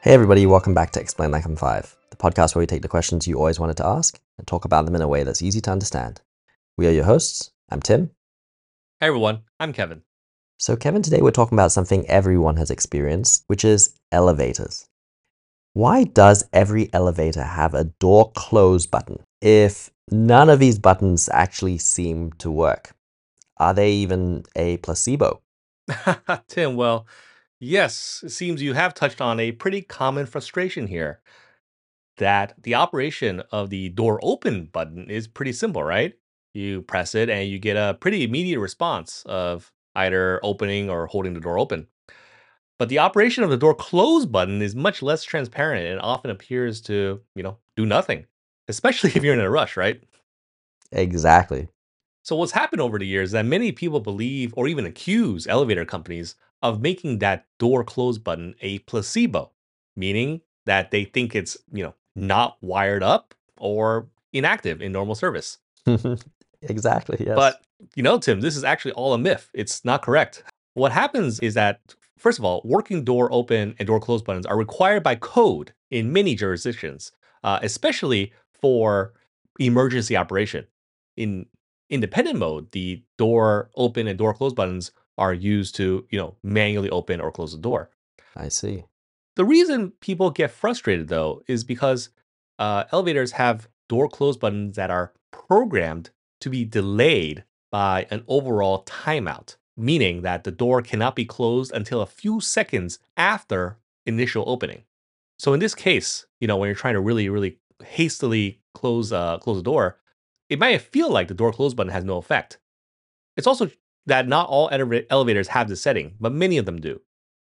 Hey, everybody, welcome back to Explain Like I'm Five, the podcast where we take the questions you always wanted to ask and talk about them in a way that's easy to understand. We are your hosts. I'm Tim. Hey everyone, I'm Kevin. So, Kevin, today we're talking about something everyone has experienced, which is elevators. Why does every elevator have a door close button if none of these buttons actually seem to work? Are they even a placebo? Tim, well, yes, it seems you have touched on a pretty common frustration here that the operation of the door open button is pretty simple, right? You press it and you get a pretty immediate response of either opening or holding the door open. But the operation of the door close button is much less transparent and often appears to, you know, do nothing, especially if you're in a rush, right? Exactly. So what's happened over the years is that many people believe or even accuse elevator companies of making that door close button a placebo, meaning that they think it's, you know, not wired up or inactive in normal service. exactly, yes. But, you know, Tim, this is actually all a myth. It's not correct. What happens is that, first of all, working door open and door close buttons are required by code in many jurisdictions, uh, especially for emergency operation. In independent mode, the door open and door close buttons are used to, you know, manually open or close the door. I see. The reason people get frustrated though is because uh, elevators have door close buttons that are programmed to be delayed by an overall timeout, meaning that the door cannot be closed until a few seconds after initial opening. So in this case, you know, when you're trying to really, really hastily close uh, close the door, it might feel like the door close button has no effect. It's also that not all elevators have this setting, but many of them do.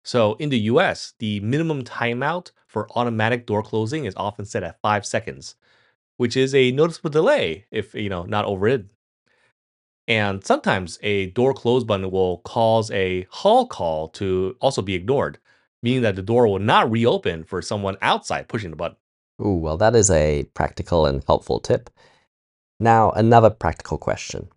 So in the US, the minimum timeout for automatic door closing is often set at five seconds, which is a noticeable delay if you know not overridden. And sometimes a door close button will cause a hall call to also be ignored, meaning that the door will not reopen for someone outside pushing the button. Ooh, well, that is a practical and helpful tip. Now, another practical question.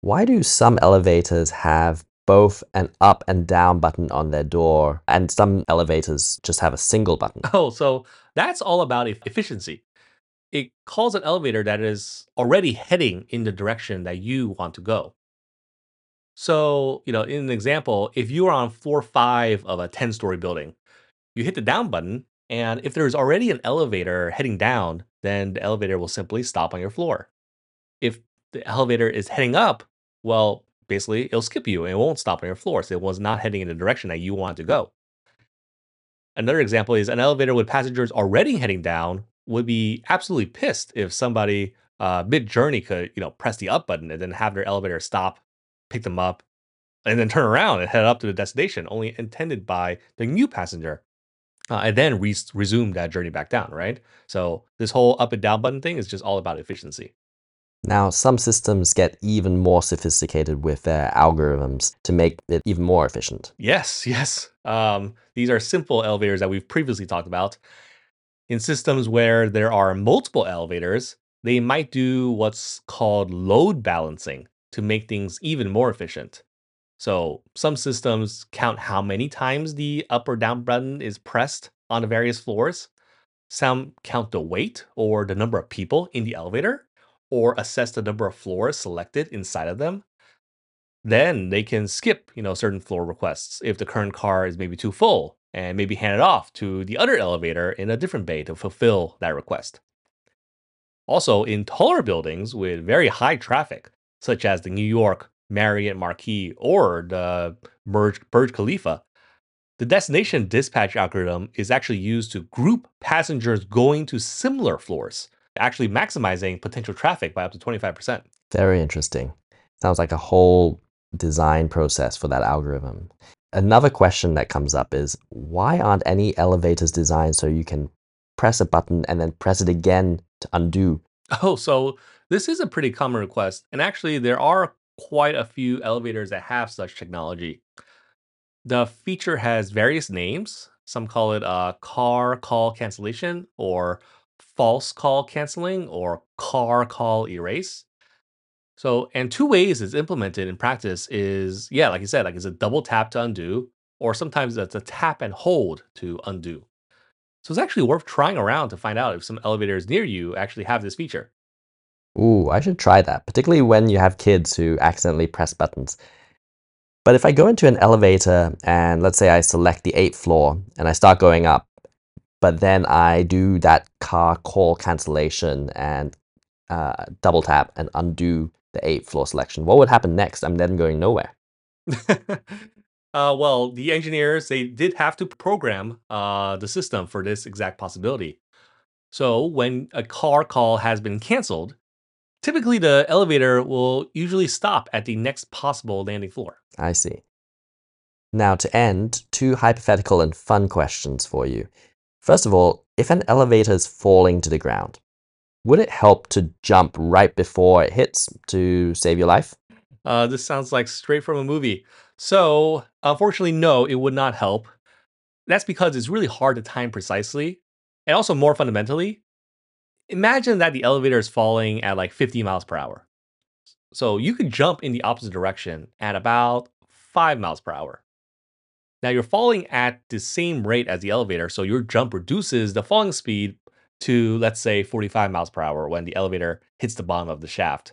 Why do some elevators have both an up and down button on their door, and some elevators just have a single button? Oh, so that's all about efficiency. It calls an elevator that is already heading in the direction that you want to go. So, you know, in an example, if you are on floor five of a 10 story building, you hit the down button, and if there's already an elevator heading down, then the elevator will simply stop on your floor. If the elevator is heading up, well, basically it'll skip you and it won't stop on your floor. So it was not heading in the direction that you want to go. Another example is an elevator with passengers already heading down would be absolutely pissed if somebody uh, mid journey could, you know, press the up button and then have their elevator stop, pick them up, and then turn around and head up to the destination, only intended by the new passenger. Uh, and then re- resume that journey back down, right? So this whole up and down button thing is just all about efficiency. Now, some systems get even more sophisticated with their algorithms to make it even more efficient. Yes, yes. Um, these are simple elevators that we've previously talked about. In systems where there are multiple elevators, they might do what's called load balancing to make things even more efficient. So, some systems count how many times the up or down button is pressed on the various floors. Some count the weight or the number of people in the elevator, or assess the number of floors selected inside of them then they can skip, you know, certain floor requests if the current car is maybe too full and maybe hand it off to the other elevator in a different bay to fulfill that request. Also, in taller buildings with very high traffic, such as the New York Marriott Marquis or the Burj, Burj Khalifa, the destination dispatch algorithm is actually used to group passengers going to similar floors, actually maximizing potential traffic by up to 25%. Very interesting. Sounds like a whole design process for that algorithm. Another question that comes up is why aren't any elevators designed so you can press a button and then press it again to undo? Oh, so this is a pretty common request. And actually, there are quite a few elevators that have such technology. The feature has various names. Some call it uh, car call cancellation or false call canceling or car call erase. So, and two ways it's implemented in practice is, yeah, like you said, like it's a double tap to undo, or sometimes it's a tap and hold to undo. So it's actually worth trying around to find out if some elevators near you actually have this feature. Ooh, I should try that, particularly when you have kids who accidentally press buttons. But if I go into an elevator and let's say I select the eighth floor and I start going up, but then I do that car call cancellation and uh, double tap and undo the eighth floor selection, what would happen next? I'm then going nowhere. uh, well, the engineers they did have to program uh, the system for this exact possibility. So when a car call has been canceled, typically the elevator will usually stop at the next possible landing floor. I see. Now, to end, two hypothetical and fun questions for you. First of all, if an elevator is falling to the ground, would it help to jump right before it hits to save your life? Uh, this sounds like straight from a movie. So, unfortunately, no, it would not help. That's because it's really hard to time precisely. And also, more fundamentally, imagine that the elevator is falling at like 50 miles per hour. So, you could jump in the opposite direction at about 5 miles per hour. Now, you're falling at the same rate as the elevator, so your jump reduces the falling speed to, let's say, 45 miles per hour when the elevator hits the bottom of the shaft.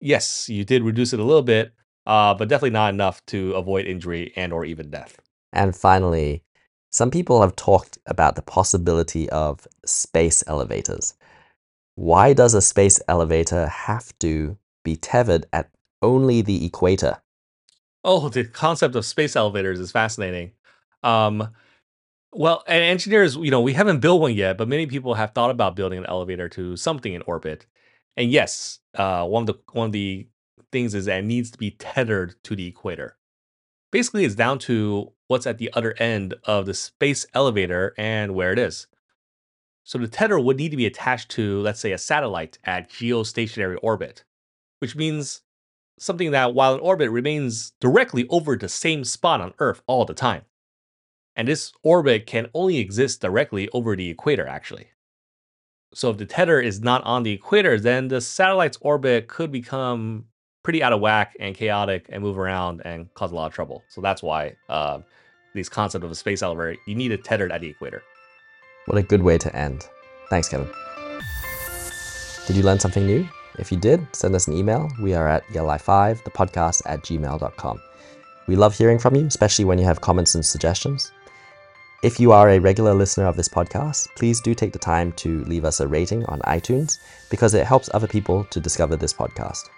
Yes, you did reduce it a little bit, uh, but definitely not enough to avoid injury and or even death. And finally, some people have talked about the possibility of space elevators. Why does a space elevator have to be tethered at only the equator? Oh, the concept of space elevators is fascinating. Um, well, and engineers, you know, we haven't built one yet, but many people have thought about building an elevator to something in orbit. And yes, uh, one of the one of the things is that it needs to be tethered to the equator. Basically, it's down to what's at the other end of the space elevator and where it is. So the tether would need to be attached to, let's say, a satellite at geostationary orbit, which means something that while in orbit remains directly over the same spot on Earth all the time. And this orbit can only exist directly over the equator, actually. So if the tether is not on the equator, then the satellite's orbit could become pretty out of whack and chaotic and move around and cause a lot of trouble. So that's why uh, concept of a space elevator, you need a tethered at the equator. What a good way to end. Thanks, Kevin. Did you learn something new? If you did, send us an email. We are at ELI5, the podcast at gmail.com. We love hearing from you, especially when you have comments and suggestions. If you are a regular listener of this podcast, please do take the time to leave us a rating on iTunes because it helps other people to discover this podcast.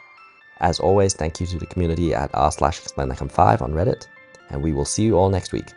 As always, thank you to the community at r slash explain like I'm 5 on Reddit, and we will see you all next week.